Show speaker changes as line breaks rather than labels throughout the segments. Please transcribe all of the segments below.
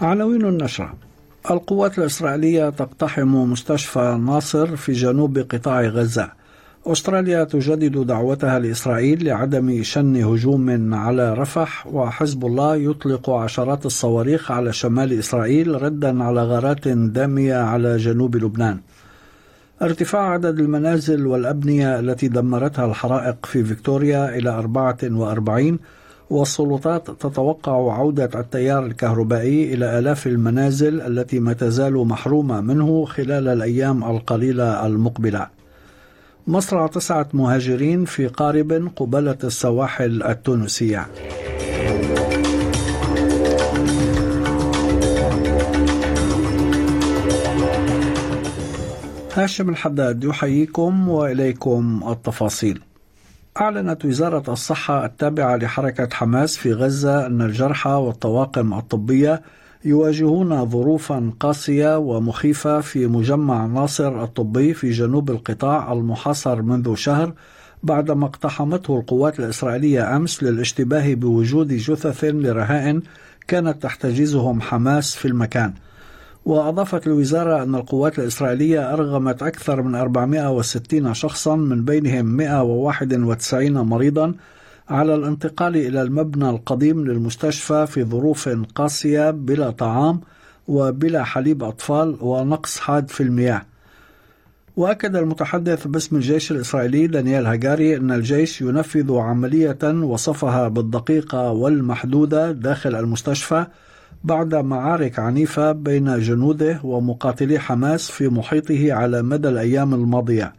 عناوين النشرة. القوات الإسرائيلية تقتحم مستشفى ناصر في جنوب قطاع غزة. أستراليا تجدد دعوتها لإسرائيل لعدم شن هجوم على رفح وحزب الله يطلق عشرات الصواريخ على شمال إسرائيل ردا على غارات دامية على جنوب لبنان. ارتفاع عدد المنازل والأبنية التي دمرتها الحرائق في فيكتوريا إلى 44 والسلطات تتوقع عودة التيار الكهربائي إلى آلاف المنازل التي ما تزال محرومة منه خلال الأيام القليلة المقبلة. مصرع تسعة مهاجرين في قارب قبالة السواحل التونسية. هاشم الحداد يحييكم وإليكم التفاصيل. أعلنت وزارة الصحة التابعة لحركة حماس في غزة أن الجرحى والطواقم الطبية يواجهون ظروفا قاسية ومخيفة في مجمع ناصر الطبي في جنوب القطاع المحاصر منذ شهر بعدما اقتحمته القوات الإسرائيلية أمس للاشتباه بوجود جثث لرهائن كانت تحتجزهم حماس في المكان. وأضافت الوزارة أن القوات الإسرائيلية أرغمت أكثر من 460 شخصا من بينهم 191 مريضا على الانتقال إلى المبنى القديم للمستشفى في ظروف قاسية بلا طعام وبلا حليب أطفال ونقص حاد في المياه. وأكد المتحدث باسم الجيش الإسرائيلي دانيال هاجاري أن الجيش ينفذ عملية وصفها بالدقيقة والمحدودة داخل المستشفى بعد معارك عنيفة بين جنوده ومقاتلي حماس في محيطه على مدى الأيام الماضية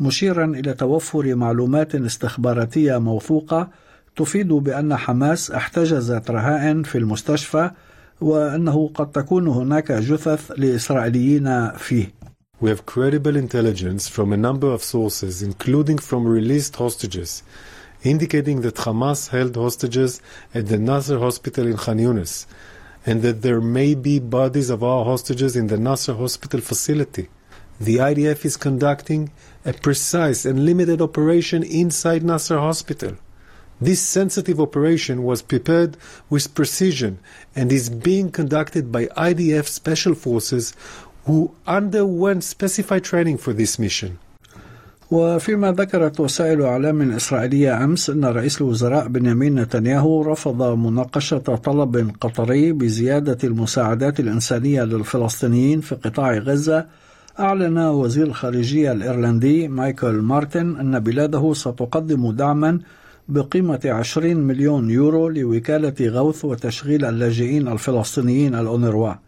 مشيرا إلى توفر معلومات استخباراتية موثوقة تفيد بأن حماس احتجزت رهائن في المستشفى وأنه قد تكون هناك جثث لإسرائيليين فيه.
We have credible intelligence from a number of sources, including from released hostages, indicating that Hamas held hostages at the Nasser hospital in Khan Yunis, and that there may be bodies of our hostages in the Nasser hospital facility. The IDF is conducting a precise and limited operation inside Nasser hospital. This sensitive operation was prepared with precision and is being conducted by IDF special forces who underwent specified training for this mission.
وفيما ذكرت وسائل إعلام إسرائيلية أمس أن رئيس الوزراء بنيامين نتنياهو رفض مناقشة طلب قطري بزيادة المساعدات الإنسانية للفلسطينيين في قطاع غزة. أعلن وزير الخارجية الإيرلندي مايكل مارتن أن بلاده ستقدم دعما بقيمة 20 مليون يورو لوكالة غوث وتشغيل اللاجئين الفلسطينيين الأونروا.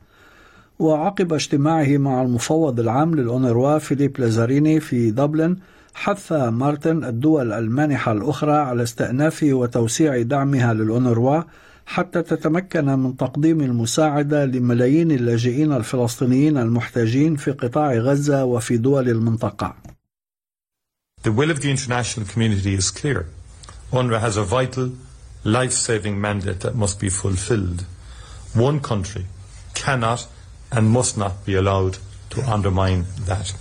وعقب اجتماعه مع المفوض العام للأونروا فيليب لازاريني في دبلن حث مارتن الدول المانحة الأخرى على استئناف وتوسيع دعمها للأونروا حتى تتمكن من تقديم المساعدة لملايين اللاجئين الفلسطينيين المحتاجين في قطاع غزة وفي دول المنطقة.
The will of the international community is clear. UNRWA has a vital, life-saving mandate that must be fulfilled. One country cannot and must not be allowed to undermine that.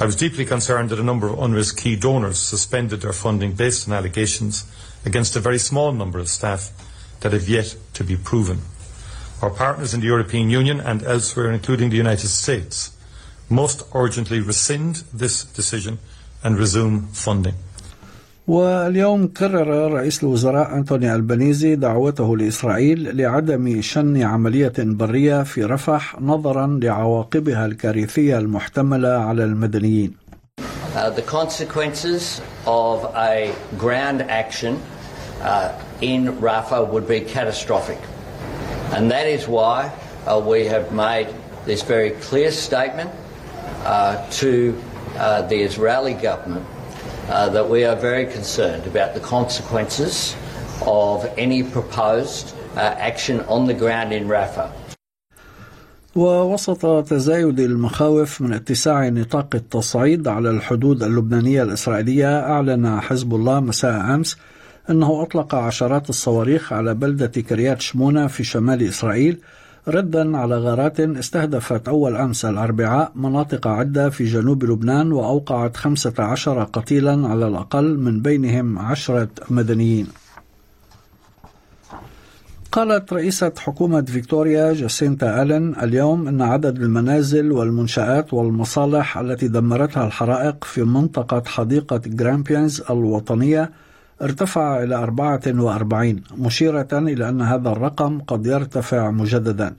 I was deeply concerned that a number of UNRWA's key donors suspended their funding based on allegations against a very small number of staff that have yet to be proven. Our partners in the European Union and elsewhere, including the United States, must urgently rescind this decision and resume funding.
واليوم كرر رئيس الوزراء أنتوني ألبانيزي دعوته لإسرائيل لعدم شن عملية برية في رفح نظرا لعواقبها الكارثية المحتملة على المدنيين.
Uh, the consequences of a ground action uh, in Rafah would be catastrophic. And that is why uh, we have made this very clear statement uh, to uh, the Israeli government uh, that we are very concerned about the consequences of any proposed action on the ground in Rafah.
ووسط تزايد المخاوف من اتساع نطاق التصعيد على الحدود اللبنانية الإسرائيلية أعلن حزب الله مساء أمس أنه أطلق عشرات الصواريخ على بلدة كريات شمونة في شمال إسرائيل ردا على غارات استهدفت أول أمس الأربعاء مناطق عدة في جنوب لبنان وأوقعت 15 قتيلا على الأقل من بينهم عشرة مدنيين. قالت رئيسة حكومة فيكتوريا جاسينتا ألين اليوم أن عدد المنازل والمنشآت والمصالح التي دمرتها الحرائق في منطقة حديقة جرامبيانز الوطنية ارتفع إلى 44 مشيرة إلى أن هذا الرقم قد يرتفع مجددا.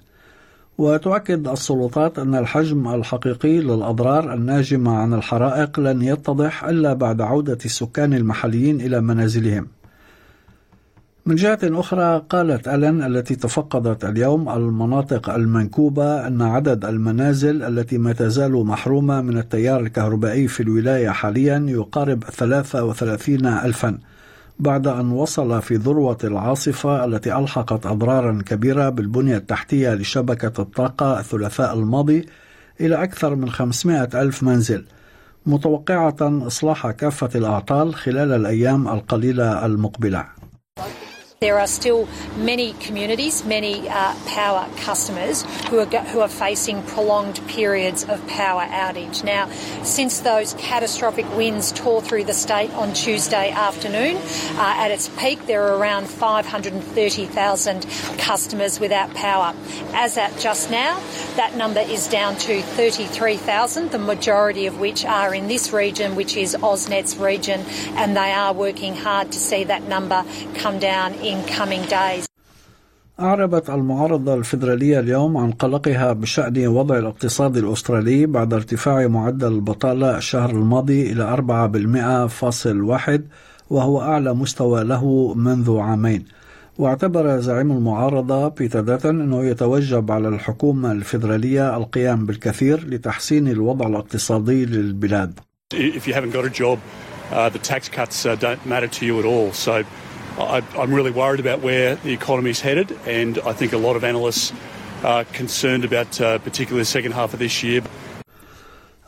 وتؤكد السلطات أن الحجم الحقيقي للأضرار الناجمة عن الحرائق لن يتضح إلا بعد عودة السكان المحليين إلى منازلهم. من جهة أخرى قالت ألن التي تفقدت اليوم المناطق المنكوبة أن عدد المنازل التي ما تزال محرومة من التيار الكهربائي في الولاية حاليا يقارب 33 ألفا. بعد أن وصل في ذروة العاصفة التي ألحقت أضرارا كبيرة بالبنية التحتية لشبكة الطاقة الثلاثاء الماضي إلى أكثر من 500 ألف منزل متوقعة إصلاح كافة الأعطال خلال الأيام القليلة المقبلة.
There are still many communities, many uh, power customers who are, who are facing prolonged periods of power outage. Now, since those catastrophic winds tore through the state on Tuesday afternoon, uh, at its peak there are around 530,000 customers without power. As at just now, that number is down to 33,000, the majority of which are in this region, which is AusNet's region, and they are working hard to see that number come down in coming days.
أعربت المعارضة الفيدرالية اليوم عن قلقها بشأن وضع الاقتصاد الأسترالي بعد ارتفاع معدل البطالة الشهر الماضي إلى 4.1 وهو أعلى مستوى له منذ عامين واعتبر زعيم المعارضة بيتر داتن أنه يتوجب على الحكومة الفيدرالية القيام بالكثير لتحسين الوضع الاقتصادي للبلاد.
If you haven't got a job, uh, the tax cuts uh, don't matter to you at all. So I, am really worried about where the economy is headed, and I think a lot of analysts are concerned about uh, particularly the second half of this year.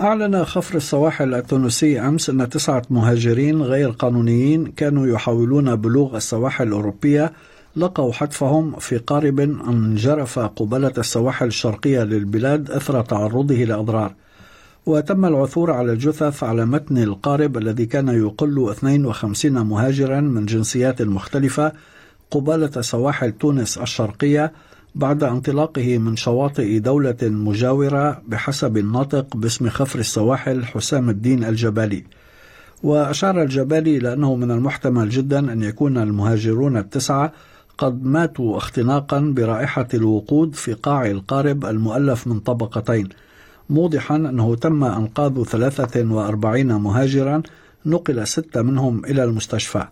أعلن خفر السواحل التونسي أمس أن تسعة مهاجرين غير قانونيين كانوا يحاولون بلوغ السواحل الأوروبية لقوا حتفهم في قارب انجرف قبالة السواحل الشرقية للبلاد أثر تعرضه لأضرار وتم العثور على الجثث على متن القارب الذي كان يقل 52 مهاجرا من جنسيات مختلفة قبالة سواحل تونس الشرقية بعد انطلاقه من شواطئ دولة مجاورة بحسب الناطق باسم خفر السواحل حسام الدين الجبالي. وأشار الجبالي إلى أنه من المحتمل جدا أن يكون المهاجرون التسعة قد ماتوا اختناقا برائحة الوقود في قاع القارب المؤلف من طبقتين. موضحا أنه تم أنقاذ 43 مهاجرا نقل ستة منهم إلى المستشفى.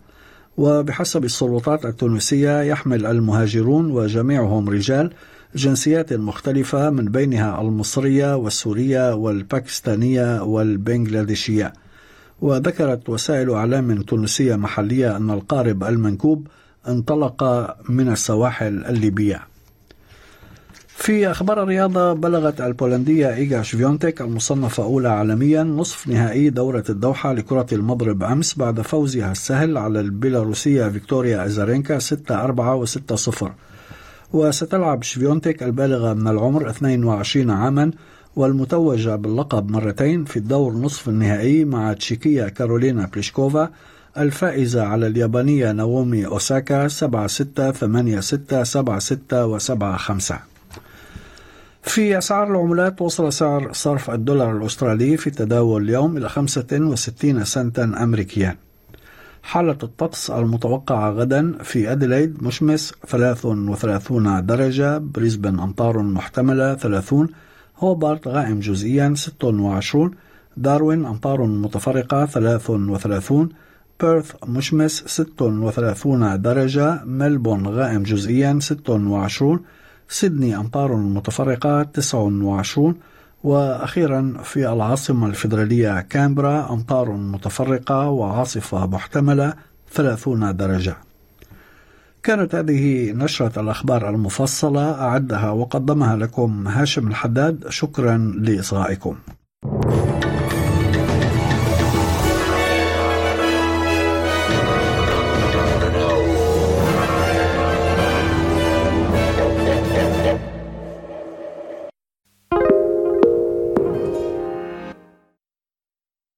وبحسب السلطات التونسية يحمل المهاجرون وجميعهم رجال جنسيات مختلفة من بينها المصرية والسورية والباكستانية والبنغلاديشية. وذكرت وسائل إعلام تونسية محلية أن القارب المنكوب انطلق من السواحل الليبية. في أخبار الرياضة بلغت البولندية إيجا شفيونتك المصنفة أولى عالميا نصف نهائي دورة الدوحة لكرة المضرب أمس بعد فوزها السهل على البيلاروسية فيكتوريا أزارينكا 6-4 و6-0 وستلعب شفيونتك البالغة من العمر 22 عاما والمتوجة باللقب مرتين في الدور نصف النهائي مع تشيكية كارولينا بليشكوفا الفائزة على اليابانية ناومي أوساكا 7-6 8-6 7-6 و7-5 في أسعار العملات وصل سعر صرف الدولار الأسترالي في التداول اليوم إلى 65 سنتا أمريكيا. حالة الطقس المتوقعة غدا في أديلايد مشمس 33 درجة بريسبن أمطار محتملة 30 هوبارت غائم جزئيا 26 داروين أمطار متفرقة 33 بيرث مشمس 36 درجة ملبون غائم جزئيا 26 سيدني أمطار متفرقة 29 وأخيرا في العاصمة الفيدرالية كامبرا أمطار متفرقة وعاصفة محتملة 30 درجة. كانت هذه نشرة الأخبار المفصلة أعدها وقدمها لكم هاشم الحداد. شكرا لإصغائكم.